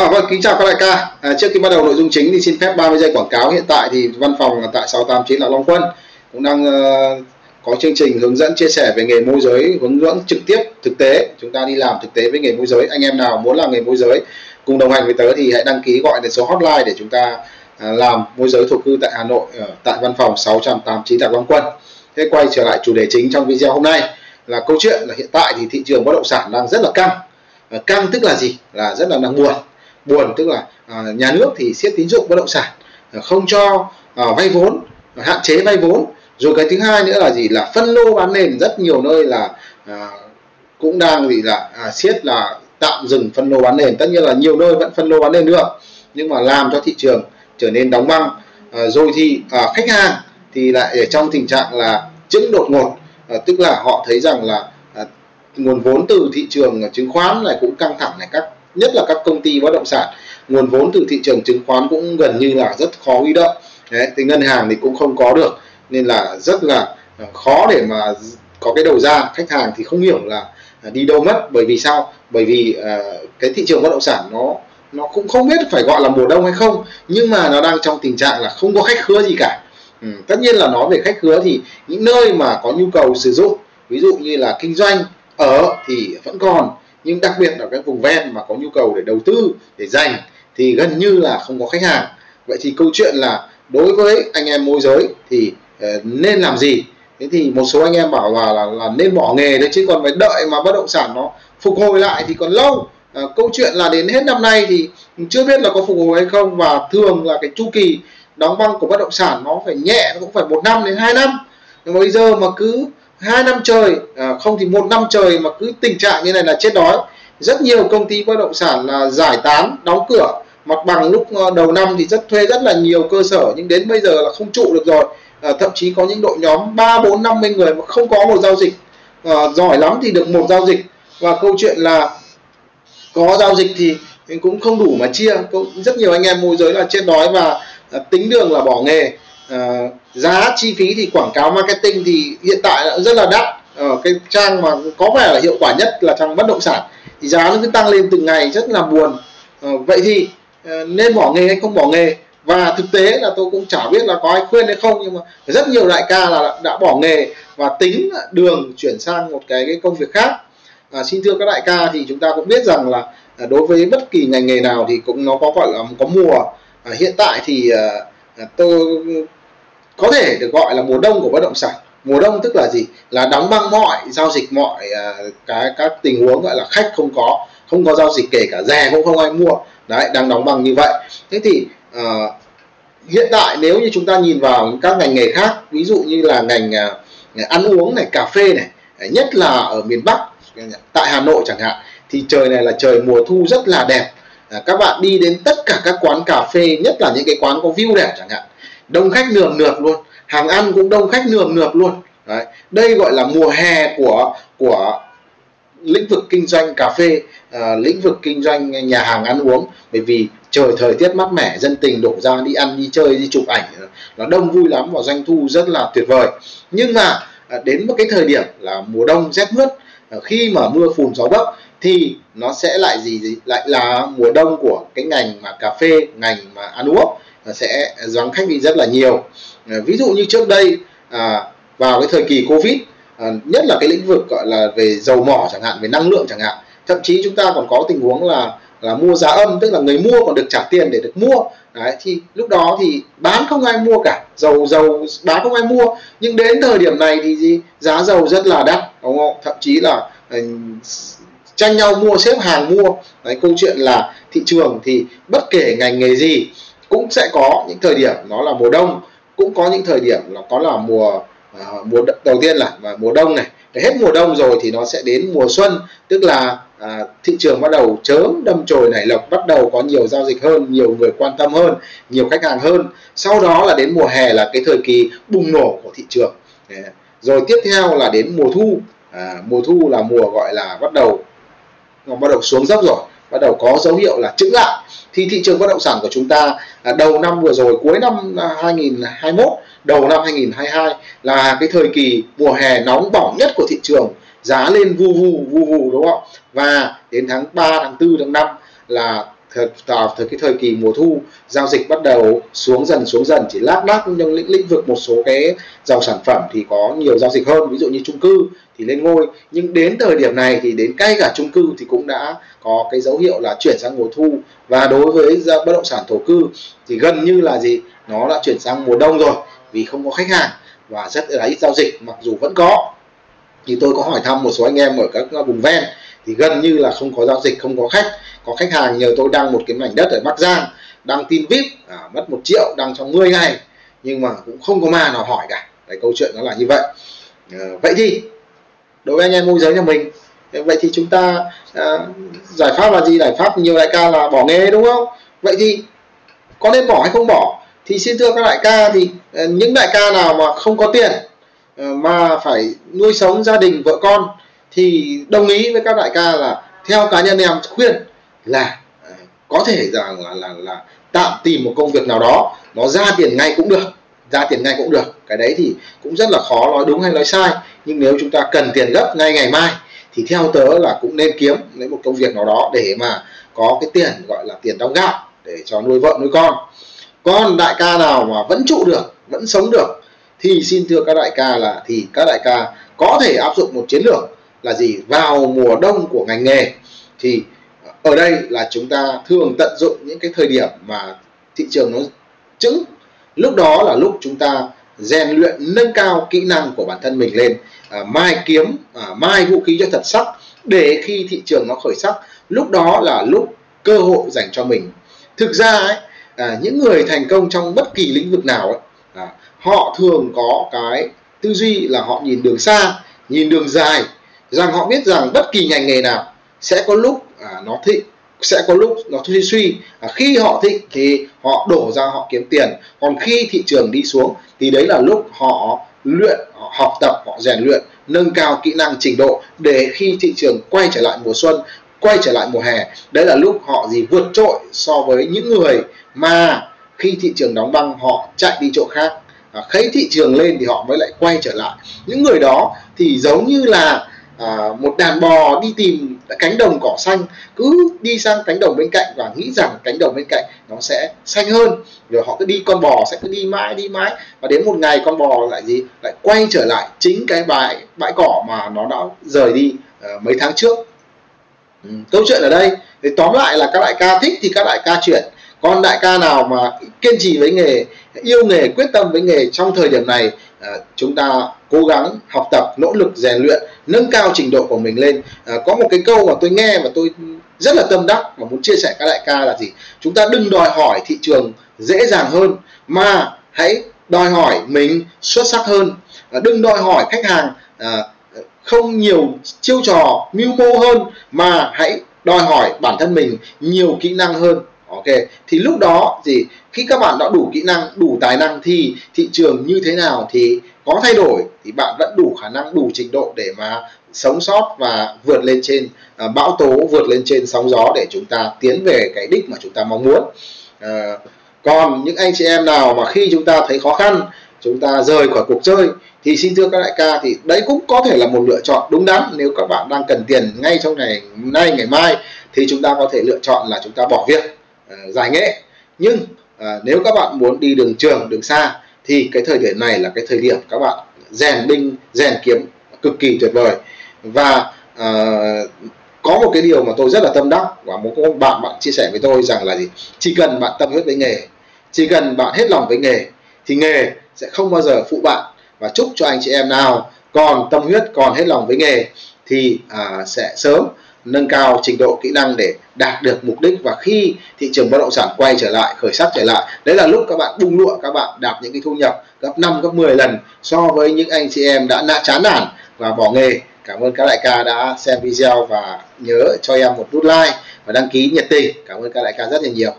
À, vâng, kính chào các đại ca. À, trước khi bắt đầu nội dung chính thì xin phép 30 giây quảng cáo. Hiện tại thì văn phòng tại 689 là Long Quân cũng đang uh, có chương trình hướng dẫn chia sẻ về nghề môi giới, hướng dẫn trực tiếp thực tế. Chúng ta đi làm thực tế với nghề môi giới. Anh em nào muốn làm nghề môi giới cùng đồng hành với tớ thì hãy đăng ký gọi đến số hotline để chúng ta uh, làm môi giới thổ cư tại Hà Nội ở tại văn phòng 689 tại Long Quân. Thế quay trở lại chủ đề chính trong video hôm nay là câu chuyện là hiện tại thì thị trường bất động sản đang rất là căng. Uh, căng tức là gì? Là rất là đang buồn buồn tức là à, nhà nước thì siết tín dụng bất động sản à, không cho à, vay vốn hạn chế vay vốn. Rồi cái thứ hai nữa là gì? Là phân lô bán nền rất nhiều nơi là à, cũng đang gì là à, siết là tạm dừng phân lô bán nền. Tất nhiên là nhiều nơi vẫn phân lô bán nền được nhưng mà làm cho thị trường trở nên đóng băng. À, rồi thì à, khách hàng thì lại ở trong tình trạng là chứng đột ngột à, tức là họ thấy rằng là à, nguồn vốn từ thị trường chứng khoán này cũng căng thẳng này các nhất là các công ty bất động sản. Nguồn vốn từ thị trường chứng khoán cũng gần như là rất khó huy động. Đấy, thì ngân hàng thì cũng không có được nên là rất là à, khó để mà có cái đầu ra. Khách hàng thì không hiểu là à, đi đâu mất. Bởi vì sao? Bởi vì uh, cái thị trường bất động sản nó nó cũng không biết phải gọi là mùa đông hay không nhưng mà nó đang trong tình trạng là không có khách khứa gì cả. Ừ, tất nhiên là nói về khách khứa thì những nơi mà có nhu cầu sử dụng ví dụ như là kinh doanh ở thì vẫn còn nhưng đặc biệt ở các vùng ven mà có nhu cầu để đầu tư để dành thì gần như là không có khách hàng. Vậy thì câu chuyện là đối với anh em môi giới thì uh, nên làm gì? Thế thì một số anh em bảo là, là là nên bỏ nghề đấy chứ còn phải đợi mà bất động sản nó phục hồi lại thì còn lâu. À, câu chuyện là đến hết năm nay thì chưa biết là có phục hồi hay không và thường là cái chu kỳ đóng băng của bất động sản nó phải nhẹ nó cũng phải một năm đến hai năm. Nhưng mà bây giờ mà cứ hai năm trời à, không thì một năm trời mà cứ tình trạng như này là chết đói. Rất nhiều công ty bất động sản là giải tán đóng cửa. Mặt bằng lúc ờ, đầu năm thì rất thuê rất là nhiều cơ sở nhưng đến bây giờ là không trụ được rồi. À, thậm chí có những đội nhóm ba bốn năm mươi người mà không có một giao dịch. À, giỏi lắm thì được một giao dịch. Và câu chuyện là có giao dịch thì cũng không đủ mà chia. Rất nhiều anh em môi giới là chết đói và à, tính đường là bỏ nghề. Ờ, giá chi phí thì quảng cáo marketing thì hiện tại đã rất là đắt. Ở cái trang mà có vẻ là hiệu quả nhất là trang bất động sản. Thì giá nó cứ tăng lên từng ngày rất là buồn. Ờ, vậy thì nên bỏ nghề hay không bỏ nghề? Và thực tế là tôi cũng chả biết là có ai khuyên hay không nhưng mà rất nhiều đại ca là đã bỏ nghề và tính đường chuyển sang một cái, cái công việc khác. À, xin thưa các đại ca thì chúng ta cũng biết rằng là đối với bất kỳ ngành nghề nào thì cũng nó có gọi là có mùa. À, hiện tại thì à, tôi có thể được gọi là mùa đông của bất động sản. Mùa đông tức là gì? Là đóng băng mọi giao dịch mọi uh, cái các tình huống gọi là khách không có không có giao dịch kể cả rẻ cũng không ai mua. Đấy đang đóng băng như vậy. Thế thì uh, hiện tại nếu như chúng ta nhìn vào các ngành nghề khác ví dụ như là ngành uh, ăn uống này cà phê này nhất là ở miền Bắc tại Hà Nội chẳng hạn thì trời này là trời mùa thu rất là đẹp. À, các bạn đi đến tất cả các quán cà phê nhất là những cái quán có view đẹp chẳng hạn đông khách nườm nượp luôn. Hàng ăn cũng đông khách nườm nượp luôn. Đấy. đây gọi là mùa hè của của lĩnh vực kinh doanh cà phê uh, lĩnh vực kinh doanh nhà hàng ăn uống. Bởi vì trời thời tiết mát mẻ dân tình đổ ra đi ăn đi chơi đi chụp ảnh ờ, nó đông vui lắm và doanh thu rất là tuyệt vời. Nhưng mà à, đến một cái thời điểm là mùa đông rét mướt ờ, khi mà mưa phùn gió bấc thì nó sẽ lại gì, gì lại là mùa đông của cái ngành mà cà phê ngành mà ăn uống sẽ vắng khách đi rất là nhiều. À, ví dụ như trước đây à, vào cái thời kỳ covid à, nhất là cái lĩnh vực gọi là về dầu mỏ chẳng hạn, về năng lượng chẳng hạn, thậm chí chúng ta còn có tình huống là là mua giá âm, tức là người mua còn được trả tiền để được mua. Đấy, thì lúc đó thì bán không ai mua cả, dầu dầu bán không ai mua. Nhưng đến thời điểm này thì gì? Giá dầu rất là đắt, đúng không? Thậm chí là ừ, tranh nhau mua, xếp hàng mua. Đấy, câu chuyện là thị trường thì bất kể ngành nghề gì cũng sẽ có những thời điểm nó là mùa đông cũng có những thời điểm là có là mùa uh, mùa đầu tiên là và mùa đông này. Để hết mùa đông rồi thì nó sẽ đến mùa xuân tức là à, thị trường bắt đầu chớm đâm chồi nảy lộc bắt đầu có nhiều giao dịch hơn nhiều người quan tâm hơn nhiều khách hàng hơn. Sau đó là đến mùa hè là cái thời kỳ bùng nổ của thị trường. Rồi tiếp theo là đến mùa thu. À, mùa thu là mùa gọi là bắt đầu nó bắt đầu xuống dốc rồi bắt đầu có dấu hiệu là chững lại thì thị trường bất động sản của chúng ta à, đầu năm vừa rồi, cuối năm à, 2021 đầu năm 2022 là cái thời kỳ mùa hè nóng bỏng nhất của thị trường. Giá lên vu vu vu vu, đúng không? Và đến tháng 3 tháng 4 tháng 5 là vào thời cái thời kỳ mùa thu, giao dịch bắt đầu xuống dần xuống dần, chỉ lác đác nhưng lĩnh lĩnh vực một số cái dòng sản phẩm thì có nhiều giao dịch hơn, ví dụ như chung cư thì lên ngôi. Nhưng đến thời điểm này thì đến ngay cả chung cư thì cũng đã có cái dấu hiệu là chuyển sang mùa thu. Và đối với bất động sản thổ cư thì gần như là gì? Nó đã chuyển sang mùa đông rồi vì không có khách hàng và rất là ít giao dịch, mặc dù vẫn có thì tôi có hỏi thăm một số anh em ở các vùng ven. Thì gần như là không có giao dịch không có khách. Có khách hàng nhờ tôi đăng một cái mảnh đất ở Bắc Giang đăng tin vip à, mất một triệu đăng trong 10 ngày. Nhưng mà cũng không có ma nào hỏi cả. Cái câu chuyện nó là như vậy. À, vậy thì đối với anh em môi giới nhà mình vậy thì chúng ta à, giải pháp là gì? Giải pháp nhiều đại ca là bỏ nghề đúng không? Vậy thì có nên bỏ hay không bỏ? Thì xin thưa các đại ca thì ờ, những đại ca nào mà không có tiền Ờ, mà phải nuôi sống gia đình vợ con thì đồng ý với các đại ca là theo cá nhân em khuyên là ờ, có thể rằng là, là là là tạm tìm một công việc nào đó nó ra tiền ngay cũng được ra tiền ngay cũng được. Cái đấy thì cũng rất là khó nói đúng hay nói sai nhưng nếu chúng ta cần tiền gấp ngay ngày mai thì theo tớ là cũng nên kiếm lấy một công việc nào đó để mà có cái tiền gọi là tiền đóng gạo để cho nuôi vợ nuôi con. Còn đại ca nào mà vẫn trụ được vẫn sống được thì xin thưa các đại ca là thì các đại ca có thể áp dụng một chiến lược là gì? Vào mùa đông của ngành nghề. Thì ở đây là chúng ta thường tận dụng những cái thời điểm mà thị trường nó trứng lúc đó là lúc chúng ta rèn luyện nâng cao kỹ năng của bản thân mình lên. À, mai kiếm à, mai vũ khí cho thật sắc để khi thị trường nó khởi sắc lúc đó là lúc cơ hội dành cho mình. Thực ra ấy, à, những người thành công trong bất kỳ lĩnh vực nào ấy, à, họ thường có cái tư duy là họ nhìn đường xa nhìn đường dài rằng họ biết rằng bất kỳ ngành nghề nào sẽ có lúc à, nó thịnh sẽ có lúc nó suy suy. À, khi họ thịnh thì họ đổ ra họ kiếm tiền. Còn khi thị trường đi xuống thì đấy là lúc họ luyện họ học tập họ rèn luyện nâng cao kỹ năng trình độ để khi thị trường quay trở lại mùa xuân quay trở lại mùa hè đấy là lúc họ gì vượt trội so với những người mà khi thị trường đóng băng họ chạy đi chỗ khác à, thị trường lên thì họ mới lại quay trở lại. Những người đó thì giống như là à, một đàn bò đi tìm cánh đồng cỏ xanh cứ đi sang cánh đồng bên cạnh và nghĩ rằng cánh đồng bên cạnh nó sẽ xanh hơn. Rồi họ cứ đi con bò sẽ cứ đi mãi đi mãi. Và đến một ngày con bò lại gì? Lại quay trở lại chính cái bãi bãi cỏ mà nó đã rời đi à, mấy tháng trước. Ừ, câu chuyện ở đây. Thì tóm lại là các đại ca thích thì các đại ca chuyển con đại ca nào mà kiên trì với nghề yêu nghề quyết tâm với nghề trong thời điểm này à, chúng ta cố gắng học tập nỗ lực rèn luyện nâng cao trình độ của mình lên. À, có một cái câu mà tôi nghe và tôi rất là tâm đắc và muốn chia sẻ các đại ca là gì? Chúng ta đừng đòi hỏi thị trường dễ dàng hơn mà hãy đòi hỏi mình xuất sắc hơn. À, đừng đòi hỏi khách hàng à, không nhiều chiêu trò mưu mô hơn mà hãy đòi hỏi bản thân mình nhiều kỹ năng hơn ok thì lúc đó gì khi các bạn đã đủ kỹ năng đủ tài năng thì thị trường như thế nào thì có thay đổi thì bạn vẫn đủ khả năng đủ trình độ để mà sống sót và vượt lên trên à, bão tố vượt lên trên sóng gió để chúng ta tiến về cái đích mà chúng ta mong muốn. À, còn những anh chị em nào mà khi chúng ta thấy khó khăn chúng ta rời khỏi cuộc chơi thì xin thưa các đại ca thì đấy cũng có thể là một lựa chọn đúng đắn. Nếu các bạn đang cần tiền ngay trong ngày nay ngày mai thì chúng ta có thể lựa chọn là chúng ta bỏ việc. À, giải nghệ nhưng à, nếu các bạn muốn đi đường trường đường xa thì cái thời điểm này là cái thời điểm các bạn rèn binh rèn kiếm cực kỳ tuyệt vời. Và à, có một cái điều mà tôi rất là tâm đắc và một bạn bạn chia sẻ với tôi rằng là gì? Chỉ cần bạn tâm huyết với nghề chỉ cần bạn hết lòng với nghề thì nghề sẽ không bao giờ phụ bạn. Và chúc cho anh chị em nào còn tâm huyết còn hết lòng với nghề thì à, sẽ sớm nâng cao trình độ kỹ năng để đạt được mục đích và khi thị trường bất động sản quay trở lại, khởi sắc trở lại, đấy là lúc các bạn bung lụa, các bạn đạt những cái thu nhập gấp 5 gấp 10 lần so với những anh chị em đã nã chán nản và bỏ nghề. Cảm ơn các đại ca đã xem video và nhớ cho em một nút like và đăng ký nhiệt tình. Cảm ơn các đại ca rất là nhiều.